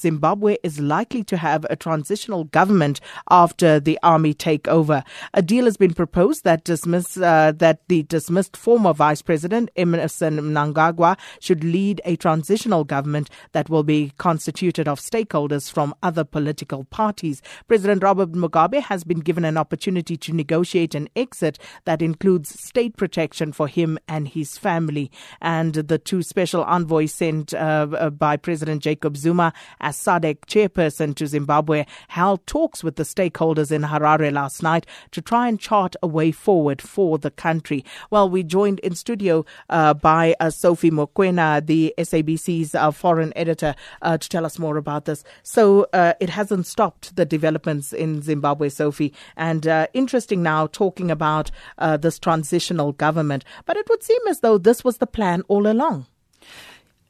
Zimbabwe is likely to have a transitional government after the army takeover. A deal has been proposed that dismiss uh, that the dismissed former Vice President Emmerson Mnangagwa should lead a transitional government that will be constituted of stakeholders from other political parties. President Robert Mugabe has been given an opportunity to negotiate an exit that includes state protection for him and his family. And the two special envoys sent uh, by President Jacob Zuma as SADC chairperson to Zimbabwe, held talks with the stakeholders in Harare last night to try and chart a way forward for the country. Well, we joined in studio uh, by uh, Sophie Mokwena, the SABC's uh, foreign editor, uh, to tell us more about this. So uh, it hasn't stopped the developments in Zimbabwe, Sophie, and uh, interesting now talking about this transitional government. But it would seem as though this was the plan all along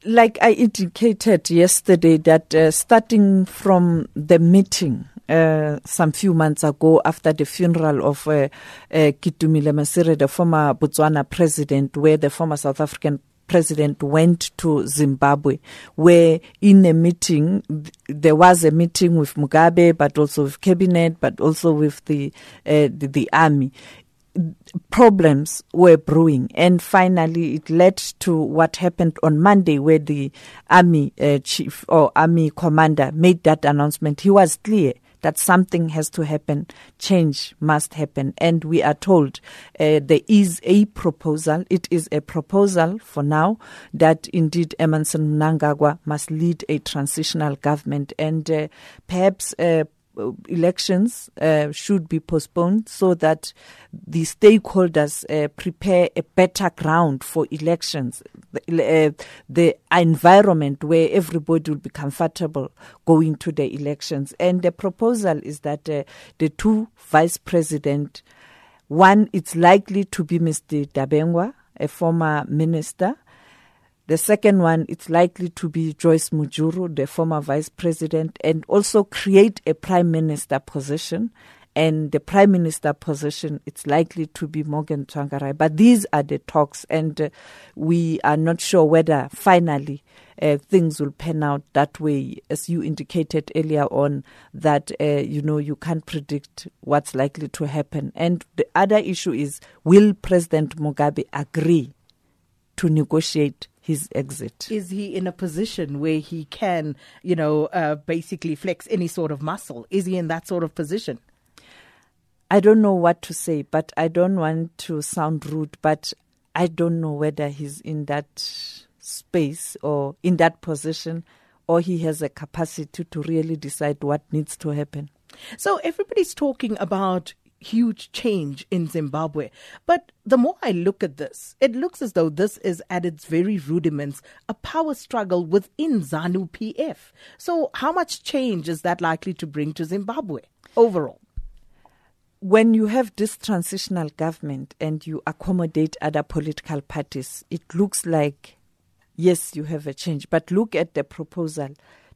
like I indicated yesterday, that uh, starting from the meeting uh, some few months ago after the funeral of uh, uh, Ketumile Masire, the former Botswana president, where the former South African president went to Zimbabwe, where in a meeting, there was a meeting with Mugabe, but also with cabinet, but also with the, uh, the, the army problems were brewing. And finally it led to what happened on Monday where the army uh, chief or army commander made that announcement. He was clear that something has to happen. Change must happen. And we are told uh, there is a proposal. It is a proposal for now that indeed Emmerson Mnangagwa must lead a transitional government. And uh, perhaps uh, elections uh, should be postponed so that the stakeholders uh, prepare a better ground for elections, the, uh, the, environment where everybody will be comfortable going to the elections. And the proposal is that uh, the two vice president, one, it's likely to be Mr. Dabengwa, a former minister, the second one, it's likely to be Joyce Mujuru, the former vice president, and also create a prime minister position. And the prime minister position, it's likely to be Morgan Tsvangirai. But these are the talks, and uh, we are not sure whether finally uh, things will pan out that way. As you indicated earlier on, that uh, you know you can't predict what's likely to happen. And the other issue is, will President Mugabe agree to negotiate his exit. Is he in a position where he can, you know, uh, basically flex any sort of muscle? Is he in that sort of position? I don't know what to say, but I don't want to sound rude, but I don't know whether he's in that space or in that position or he has a capacity to really decide what needs to happen. So everybody's talking about huge change in Zimbabwe. But the more I look at this, it looks as though this is at its very rudiments a power struggle within ZANU PF. So, how much change is that likely to bring to Zimbabwe overall? When you have this transitional government and you accommodate other political parties, it looks like, yes, you have a change. But look at the proposal.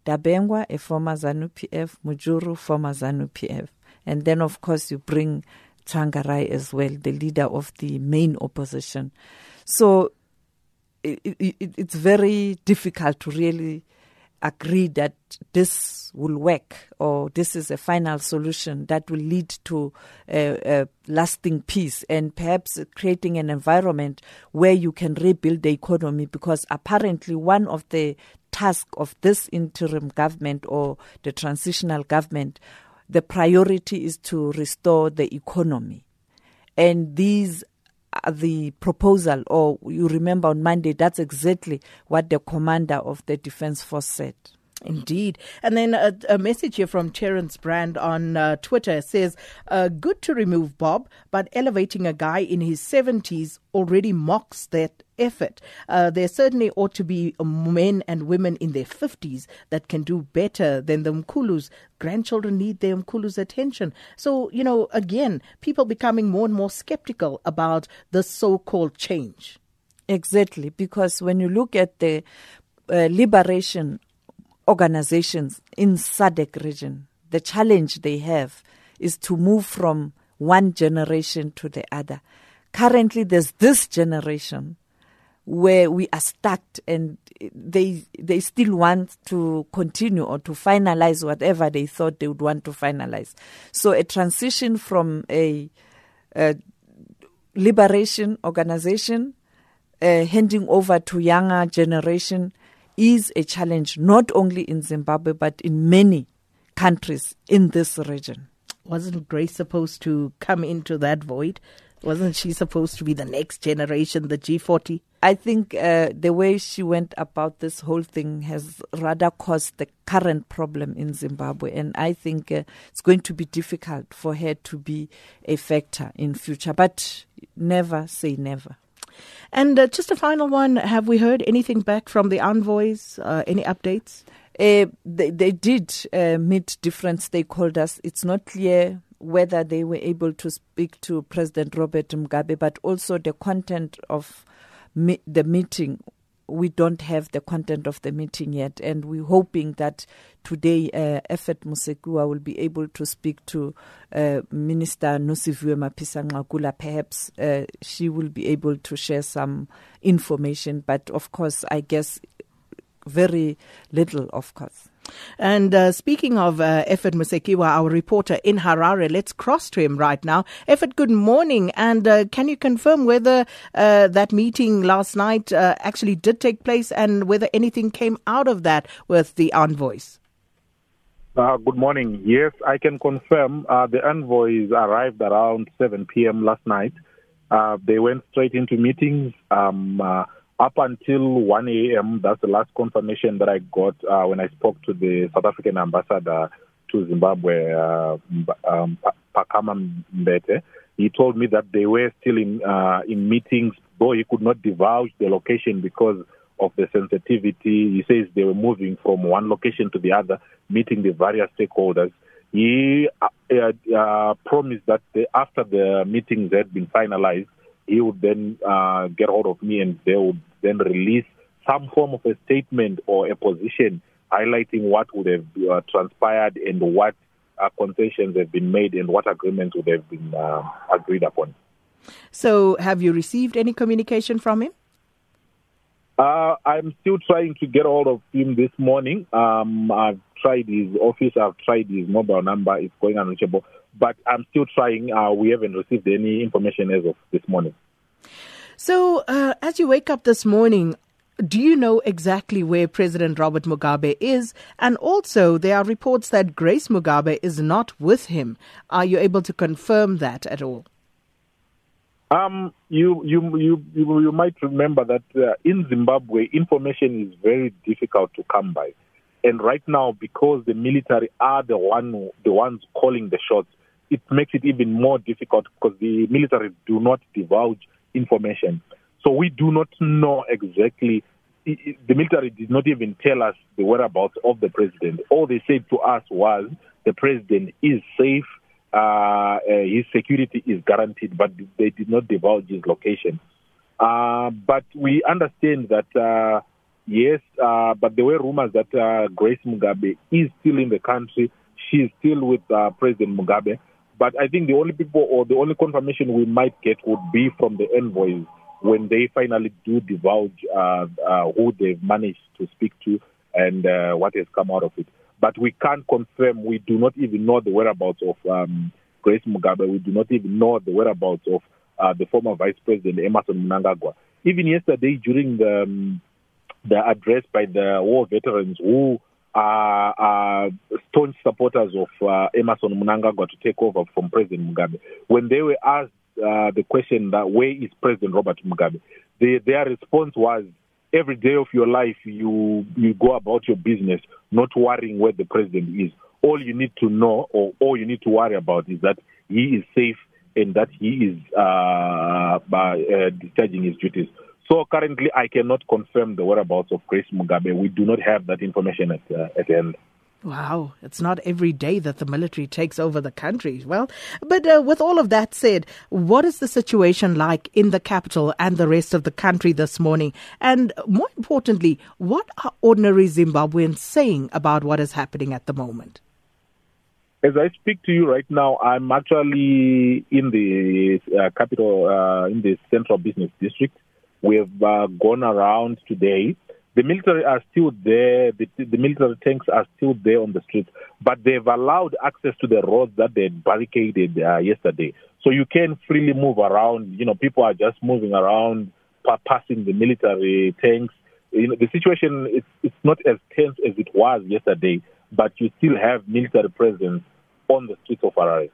Dabengwa, a former ZANU PF, Mujuru, former ZANU PF. And then, of course, you bring Tsvangirai as well, the leader of the main opposition. So it, it, it's very difficult to really agree that this will work or this is a final solution that will lead to a, a, lasting peace and perhaps creating an environment where you can rebuild the economy because apparently one of the tasks of this interim government or the transitional government the priority is to restore the economy. And these are the proposal, or you remember on Monday, that's exactly what the commander of the Defense Force said. Indeed. And then a, a, message here from Terence Brand on uh, Twitter says, uh, Good to remove Bob, but elevating a guy in his 70s already mocks that effort. Uh, there certainly ought to be men and women in their 50s that can do better than the Mkulus. Grandchildren need their Mkulus' attention. So, you know, again, people becoming more and more skeptical about the so called change. Exactly, because when you look at the uh, liberation organizations in SADC region, the challenge they have is to move from one generation to the other. Currently, there's this generation where we are stuck and they they still want to continue or to finalize whatever they thought they would want to finalize. So a transition from a, a liberation organization uh, handing over to younger generation is a challenge not only in Zimbabwe but in many countries in this region. Wasn't Grace supposed to come into that void? Wasn't she supposed to be the next generation, the G40? I think uh, the way she went about this whole thing has rather caused the current problem in Zimbabwe, and I think uh, it's going to be difficult for her to be a factor in future. But never say never. And uh, just a final one: Have we heard anything back from the envoys? Uh, any updates? Uh, they, they, did uh, meet different stakeholders. It's not clear whether they were able to speak to President Robert Mugabe, but also the content of me- the meeting. We don't have the content of the meeting yet, and we're hoping that today uh, Effet Musekiwa will be able to speak to uh, Minister Nosiviwe Mapisa Perhaps uh, she will be able to share some information, but of course, I guess very little, of course. And uh, speaking of uh, Effet Musekiwa, our reporter in Harare, let's cross to him right now. Effet, good morning. And uh, can you confirm whether uh, that meeting last night uh, actually did take place and whether anything came out of that with the envoys? Uh, good morning. Yes, I can confirm the envoys arrived around 7 p.m. last night. They went straight into meetings. Um, up until 1 a.m., that's the last confirmation that I got uh, when I spoke to the South African ambassador to Zimbabwe, uh, um, Phakama Mbete. He told me that they were still in uh, in meetings, though he could not divulge the location because of the sensitivity. He says they were moving from one location to the other, meeting the various stakeholders. He uh, uh, promised that after the meetings had been finalized, he would then uh, get hold of me and they would then release some form of a statement or a position highlighting what would have uh, transpired and what uh, concessions have been made and what agreements would have been uh, agreed upon. So, have you received any communication from him? Uh, I'm still trying to get hold of him this morning. Um, I've tried his office, I've tried his mobile number, it's going unreachable but I'm still trying. Uh, we haven't received any information as of this morning. So, uh, as you wake up this morning, do you know exactly where President Robert Mugabe is? And also, there are reports that Grace Mugabe is not with him. Are you able to confirm that at all? Um, you, you, you, you, you might remember that uh, in Zimbabwe, information is very difficult to come by. And right now, because the military are the one, the ones calling the shots, it makes it even more difficult because the military do not divulge information. So we do not know exactly. The military did not even tell us the whereabouts of the president. All they said to us was the president is safe, uh, uh, his security is guaranteed, but they did not divulge his location. Uh, but we understand that, uh, yes, uh, but there were rumors that uh, Grace Mugabe is still in the country. She is still with President Mugabe. But I think the only people or the only confirmation we might get would be from the envoys when they finally do divulge uh, uh, who they've managed to speak to and uh, what has come out of it. But we can't confirm, we do not even know the whereabouts of um, Grace Mugabe. We do not even know the whereabouts of uh, the former Vice President Emmerson Mnangagwa. Even yesterday, during the, um, the address by the war veterans who are, are staunch supporters of uh, Emmerson Mnangagwa to take over from President Mugabe. When they were asked uh, the question that where is President Robert Mugabe, their response was every day of your life you you go about your business, not worrying where the president is. All you need to know or all you need to worry about is that he is safe and that he is uh, uh, discharging his duties. So currently, I cannot confirm the whereabouts of Grace Mugabe. We do not have that information at, uh, at hand. Wow, it's not every day that the military takes over the country. Well, but uh, with all of that said, what is the situation like in the capital and the rest of the country this morning? And more importantly, what are ordinary Zimbabweans saying about what is happening at the moment? As I speak to you right now, I'm actually in the uh, capital, uh, in the central business district We have uh, gone around today. The military are still there. The, the military tanks are still there on the streets, but they've allowed access to the roads that they barricaded uh, yesterday. So you can freely move around. You know, people are just moving around, passing the military tanks. You know, the situation is it's not as tense as it was yesterday, but you still have military presence on the streets of Harare.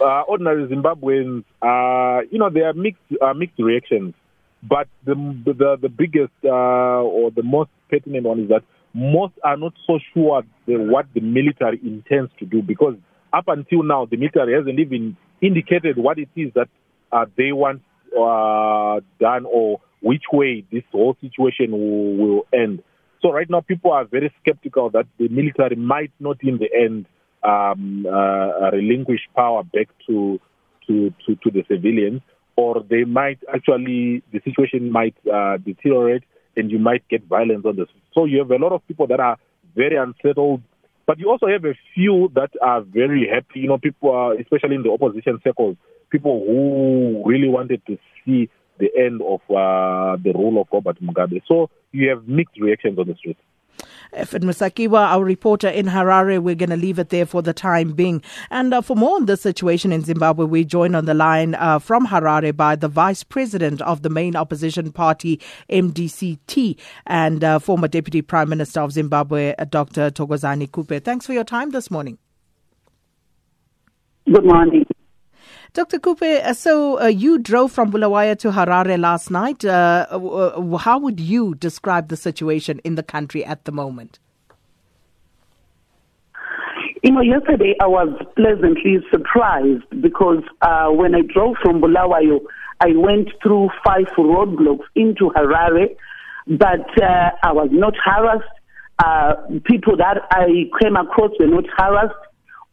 Uh, ordinary Zimbabweans, uh, you know, there are mixed uh, mixed reactions. But the the, the biggest uh, or the most pertinent one is that most are not so sure the, what the military intends to do because up until now the military hasn't even indicated what it is that uh, they want uh, done or which way this whole situation will, will end. So right now people are very skeptical that the military might not in the end um, uh, relinquish power back to, to, to, to the civilians or they might actually, the situation might uh, deteriorate and you might get violence on this. So you have a lot of people that are very unsettled, but you also have a few that are very happy. You know, people are, especially in the opposition circles, people who really wanted to see the end of uh, the rule of Robert Mugabe. So you have mixed reactions on the street. Efford Musakiwa, our reporter in Harare. We're going to leave it there for the time being. And uh, for more on the situation in Zimbabwe, we join on the line uh, from Harare by the vice president of the main opposition party, MDCT, and uh, former deputy prime minister of Zimbabwe, uh, Dr. Thokozani Khupe. Thanks for your time this morning. Good morning. Dr. Khupe, uh, so uh, you drove from Bulawayo to Harare last night. Uh, uh, how would you describe the situation in the country at the moment? You know, yesterday I was pleasantly surprised because uh, when I drove from Bulawayo, I went through five roadblocks into Harare, but uh, I was not harassed. people that I came across were not harassed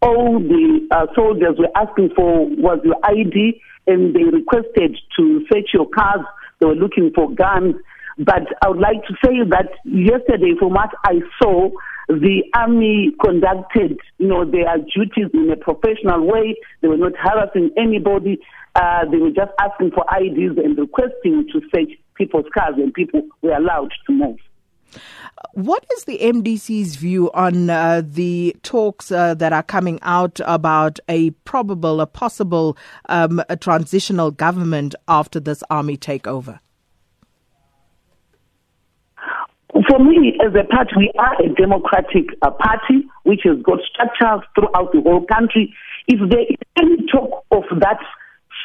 all the uh, soldiers were asking for was your ID and they requested to search your cars. They were looking for guns. But I would like to say that yesterday, from what I saw, the army conducted, you know, their duties in a professional way. They were not harassing anybody. Uh, they were just asking for IDs and requesting to search people's cars, and people were allowed to move. What is the MDC's view on uh, the talks uh, that are coming out about a probable, a possible um, a transitional government after this army takeover? For me, as a party, we are a democratic uh, party which has got structures throughout the whole country. If there is any talk of that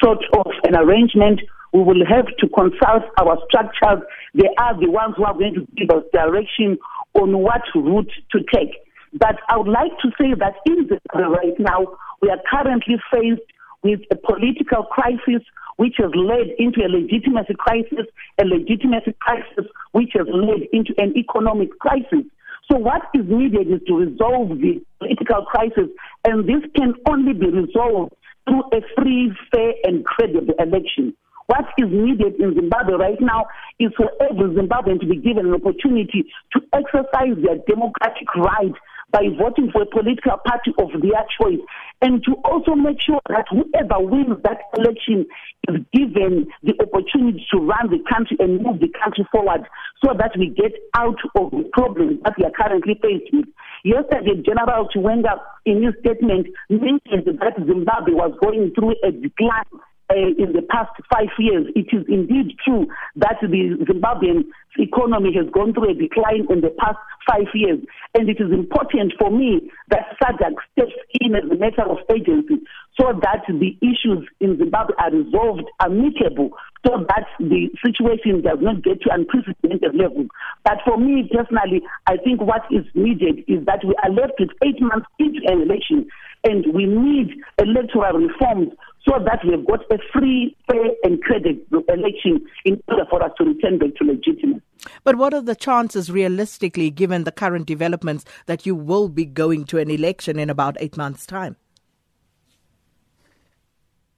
sort of an arrangement, we will have to consult our structures. They are the ones who are going to give us direction on what route to take. But I would like to say that in the right now, we are currently faced with a political crisis which has led into a legitimacy crisis, a legitimacy crisis which has led into an economic crisis. So what is needed is to resolve the political crisis, and this can only be resolved through a free, fair, and credible election. What is needed in Zimbabwe right now is for every Zimbabwean to be given an opportunity to exercise their democratic right by voting for a political party of their choice and to also make sure that whoever wins that election is given the opportunity to run the country and move the country forward so that we get out of the problems that we are currently with. Yesterday, General Chiwenga, in his statement, mentioned that Zimbabwe was going through a decline uh, in the past five years, it is indeed true that the Zimbabwean economy has gone through a decline in the past five years. And it is important for me that SADC steps in as a matter of agency so that the issues in Zimbabwe are resolved amicable so that the situation does not get to unprecedented levels. But for me personally, I think what is needed is that we are left with eight months into an election and we need electoral reforms so that we have got a free, fair, and credible election in order for us to return back to legitimacy. But what are the chances, realistically, given the current developments, that you will be going to an election in about eight months' time?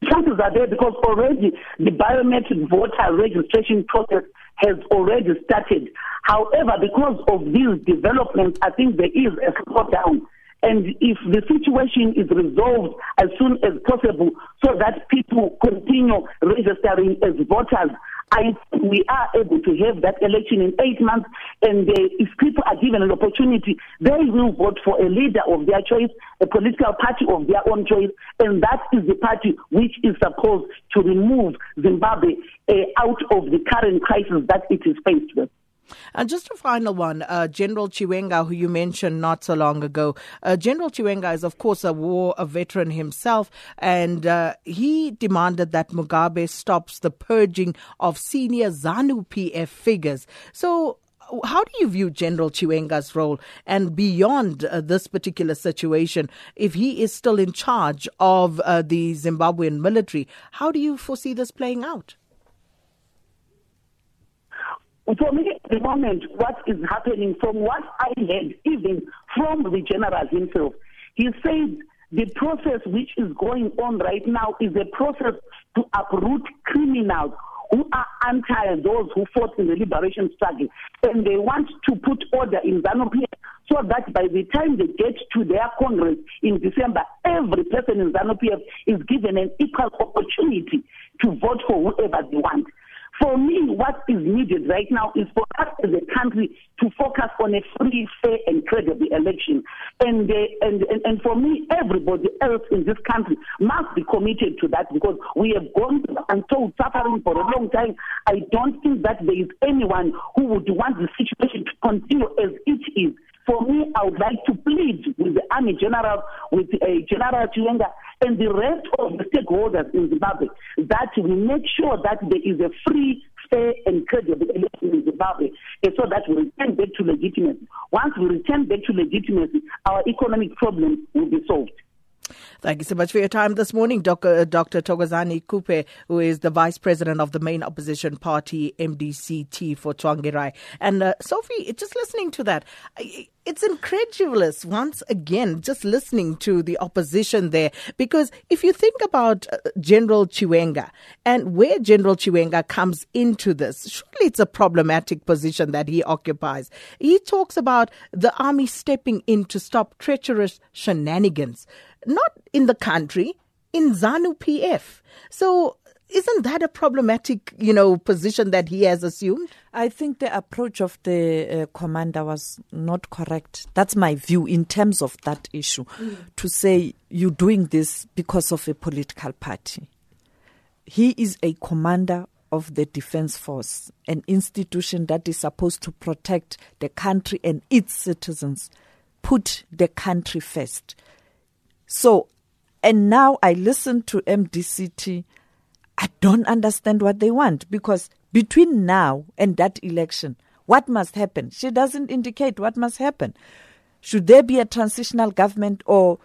Chances are there because already the biometric voter registration process has already started. However, because of these developments, I think there is a slowdown and if the situation is resolved as soon as possible so that people continue registering as voters, I we are able to have that election in eight months, and uh, if people are given an opportunity, they will vote for a leader of their choice, a political party of their own choice, and that is the party which is supposed to remove Zimbabwe uh, out of the current crisis that it is faced with. And just a final one, uh, General Chiwenga, who you mentioned not so long ago. Uh, General Chiwenga is, of course, a war a veteran himself, and uh, he demanded that Mugabe stops the purging of senior ZANU PF figures. So, how do you view General Chiwenga's role and beyond uh, this particular situation, if he is still in charge of uh, the Zimbabwean military, how do you foresee this playing out? For me, at the moment, what is happening, from what I heard, even from the general himself, he said the process which is going on right now is a process to uproot criminals who are anti those who fought in the liberation struggle. And they want to put order in ZANU-PF so that by the time they get to their Congress in December, every person in ZANU-PF is given an equal opportunity to vote for whoever they want. For me, what is needed right now is for us as a country to focus on a free, fair, and credible election. And, uh, and, and, and for me, everybody else in this country must be committed to that because we have gone through untold suffering for a long time. I don't think that there is anyone who would want the situation to continue as it is. For me, I would like to plead with the Army General, with uh, General Chiwenga, and the rest of the stakeholders in Zimbabwe that we make sure that there is a free, fair, and credible election in Zimbabwe so that we return back to legitimacy. Once we return back to legitimacy, our economic problems will be solved. Thank you so much for your time this morning, Dr. Dr. Thokozani Khupe, who is the Vice President of the main opposition party, MDCT, for Tsvangirai. And uh, Sophie, just listening to that, it's incredulous once again, just listening to the opposition there. Because if you think about uh, General Chiwenga and where General Chiwenga comes into this, surely it's a problematic position that he occupies. He talks about the army stepping in to stop treacherous shenanigans not in the country, in ZANU PF. So isn't that a problematic, you know, position that he has assumed? I think the approach of the uh, commander was not correct. That's my view in terms of that issue. Mm. To say you're doing this because of a political party. He is a commander of the defense force, an institution that is supposed to protect the country and its citizens. Put the country first. So, and now I listen to MDCT. I don't understand what they want because between now and that election, what must happen? She doesn't indicate what must happen. Should there be a transitional government or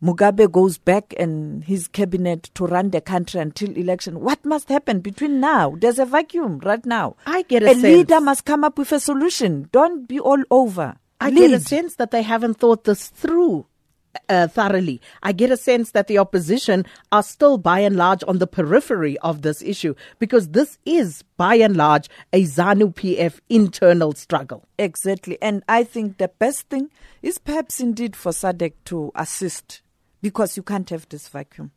Mugabe goes back and his cabinet to run the country until election. What must happen between now? There's a vacuum right now. I get a, a leader must come up with a solution. Don't be all over. I Lead. get a sense that they haven't thought this through uh, thoroughly. I get a sense that the opposition are still by and large on the periphery of this issue because this is by and large a ZANU PF internal struggle. Exactly. And I think the best thing is perhaps indeed for SADC to assist because you can't have this vacuum.